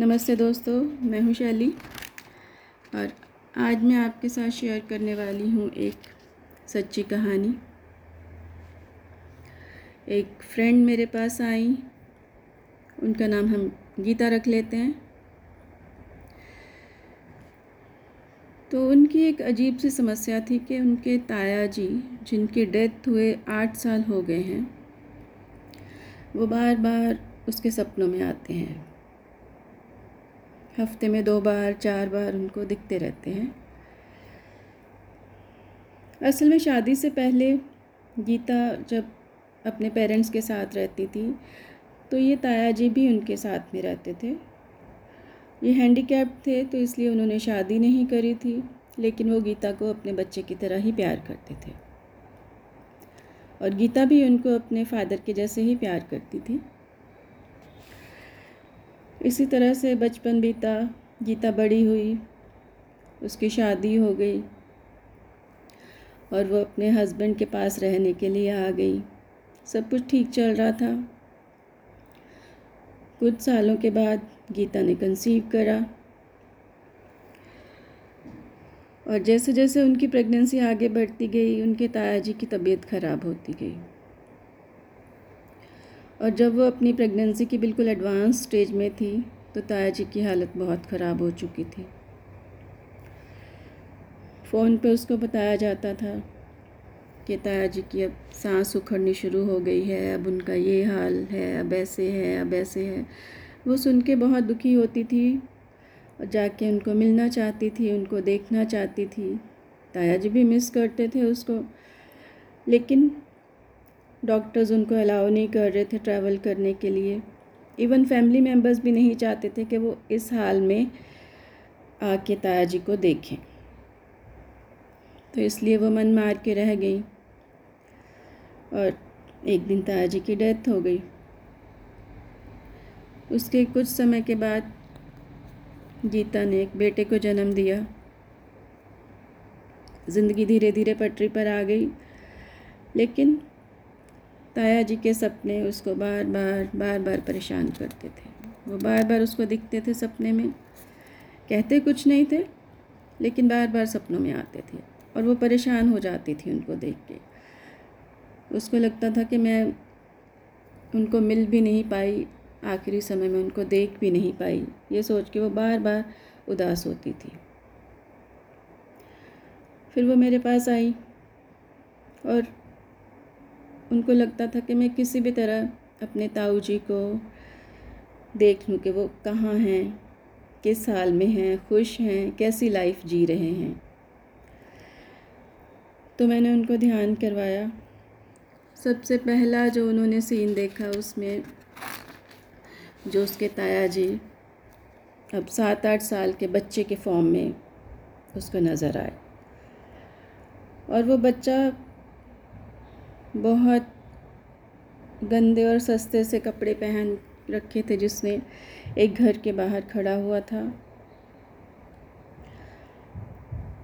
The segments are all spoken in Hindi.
नमस्ते दोस्तों, मैं हूँ शैली और आज मैं आपके साथ शेयर करने वाली हूँ एक सच्ची कहानी। एक फ्रेंड मेरे पास आई, उनका नाम हम गीता रख लेते हैं। तो उनकी एक अजीब सी समस्या थी कि उनके ताया जी जिनकी डेथ हुए आठ साल हो गए हैं, वो बार बार उसके सपनों में आते हैं। हफ़्ते में दो बार, चार बार उनको दिखते रहते हैं। असल में शादी से पहले गीता जब अपने पेरेंट्स के साथ रहती थी तो ये ताया जी भी उनके साथ में रहते थे। ये हैंडीकैप थे तो इसलिए उन्होंने शादी नहीं करी थी, लेकिन वो गीता को अपने बच्चे की तरह ही प्यार करते थे। और गीता भी उनको अपने फादर के जैसे ही प्यार करती थी। इसी तरह से बचपन बीता, गीता बड़ी हुई, उसकी शादी हो गई और वो अपने हस्बैंड के पास रहने के लिए आ गई। सब कुछ ठीक चल रहा था। कुछ सालों के बाद गीता ने कंसीव करा और जैसे जैसे उनकी प्रेगनेंसी आगे बढ़ती गई, उनके ताया जी की तबीयत ख़राब होती गई। और जब वो अपनी प्रेगनेंसी की बिल्कुल एडवांस स्टेज में थी तो ताया जी की हालत बहुत ख़राब हो चुकी थी। फ़ोन पे उसको बताया जाता था कि ताया जी की अब सांस उखड़नी शुरू हो गई है, अब उनका ये हाल है, अब ऐसे है, अब ऐसे है। वो सुन के बहुत दुखी होती थी और जाके उनको मिलना चाहती थी, उनको देखना चाहती थी। ताया जी भी मिस करते थे उसको। लेकिन डॉक्टर्स उनको अलाउ नहीं कर रहे थे ट्रैवल करने के लिए। इवन फैमिली मेंबर्स भी नहीं चाहते थे कि वो इस हाल में आके ताया जी को देखें। तो इसलिए वो मन मार के रह गई और एक दिन ताया जी की डेथ हो गई। उसके कुछ समय के बाद गीता ने एक बेटे को जन्म दिया। ज़िंदगी धीरे धीरे पटरी पर आ गई, लेकिन ताया जी के सपने उसको बार बार बार बार परेशान करते थे। वो बार बार उसको दिखते थे सपने में। कहते कुछ नहीं थे, लेकिन बार बार सपनों में आते थे और वो परेशान हो जाती थी उनको देख के। उसको लगता था कि मैं उनको मिल भी नहीं पाई, आखिरी समय में उनको देख भी नहीं पाई। ये सोच के वो बार बार उदास होती थी। फिर वो मेरे पास आई और उनको लगता था कि मैं किसी भी तरह अपने ताऊ जी को देख लूँ कि वो कहाँ हैं, किस हाल में हैं, खुश हैं, कैसी लाइफ जी रहे हैं। तो मैंने उनको ध्यान करवाया। सबसे पहला जो उन्होंने सीन देखा उसमें जो उसके ताया जी अब सात आठ साल के बच्चे के फॉर्म में उसको नज़र आए। और वो बच्चा बहुत गंदे और सस्ते से कपड़े पहन रखे थे जिसने एक घर के बाहर खड़ा हुआ था।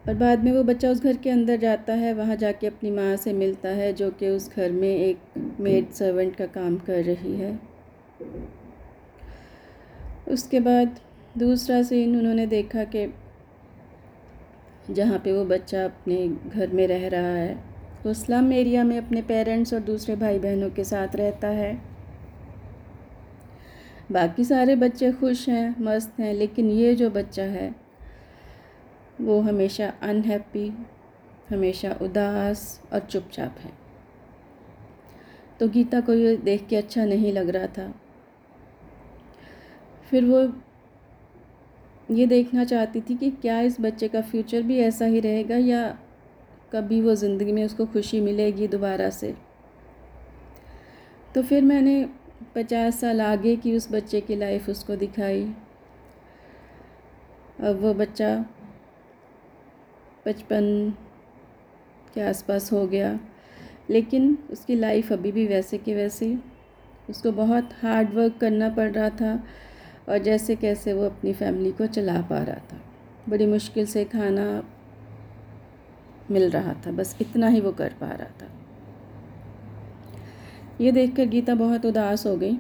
और बाद में वो बच्चा उस घर के अंदर जाता है, वहाँ जाके अपनी माँ से मिलता है, जो कि उस घर में एक मेड सर्वेंट का काम कर रही है। उसके बाद दूसरा सीन उन्होंने देखा कि जहाँ पे वो बच्चा अपने घर में रह रहा है। वो स्लम एरिया में अपने पेरेंट्स और दूसरे भाई बहनों के साथ रहता है। बाकी सारे बच्चे खुश हैं, मस्त हैं, लेकिन ये जो बच्चा है, वो हमेशा अनहैप्पी हमेशा उदास और चुपचाप है। तो गीता को ये देख के अच्छा नहीं लग रहा था। फिर वो ये देखना चाहती थी कि क्या इस बच्चे का फ्यूचर भी ऐसा ही रहेगा या कभी वो ज़िंदगी में उसको खुशी मिलेगी दोबारा से। तो फिर मैंने पचास साल आगे की उस बच्चे की लाइफ उसको दिखाई। अब वो बच्चा पचपन के आसपास हो गया, लेकिन उसकी लाइफ अभी भी वैसे के वैसे। उसको बहुत हार्ड वर्क करना पड़ रहा था और जैसे कैसे वो अपनी फैमिली को चला पा रहा था। बड़ी मुश्किल से खाना मिल रहा था, बस इतना ही वो कर पा रहा था। ये देखकर गीता बहुत उदास हो गई।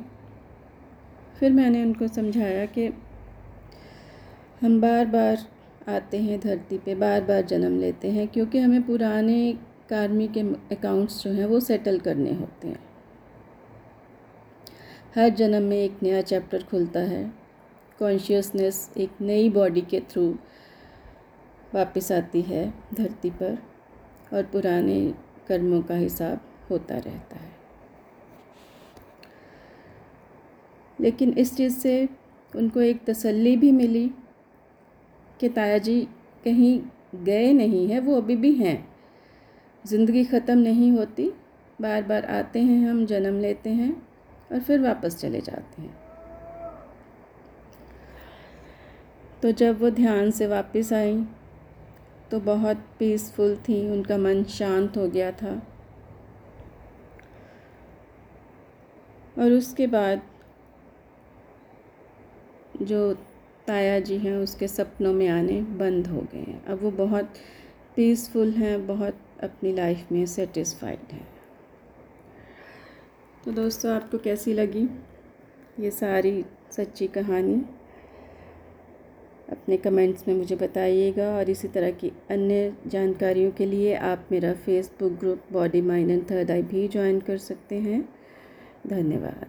फिर मैंने उनको समझाया कि हम बार बार आते हैं धरती पे बार बार जन्म लेते हैं, क्योंकि हमें पुराने कार्मी के अकाउंट्स जो हैं वो सेटल करने होते हैं। हर जन्म में एक नया चैप्टर खुलता है। कॉन्शियसनेस एक नई बॉडी के थ्रू वापस आती है धरती पर और पुराने कर्मों का हिसाब होता रहता है। लेकिन इस चीज़ से उनको एक तसल्ली भी मिली कि ताया जी कहीं गए नहीं हैं, वो अभी भी हैं। ज़िंदगी ख़त्म नहीं होती बार बार आते हैं हम, जन्म लेते हैं और फिर वापस चले जाते हैं। तो जब वो ध्यान से वापस आई तो बहुत पीसफुल थी, उनका मन शांत हो गया था। और उसके बाद जो ताया जी हैं, उसके सपनों में आने बंद हो गए हैं। अब वो बहुत पीसफुल हैं, बहुत अपनी लाइफ में सेटिस्फाइड हैं। तो दोस्तों, आपको कैसी लगी ये सारी सच्ची कहानी? अपने कमेंट्स में मुझे बताइएगा और इसी तरह की अन्य जानकारियों के लिए आप मेरा Facebook group body mind and third eye भी ज्वाइन कर सकते हैं। धन्यवाद।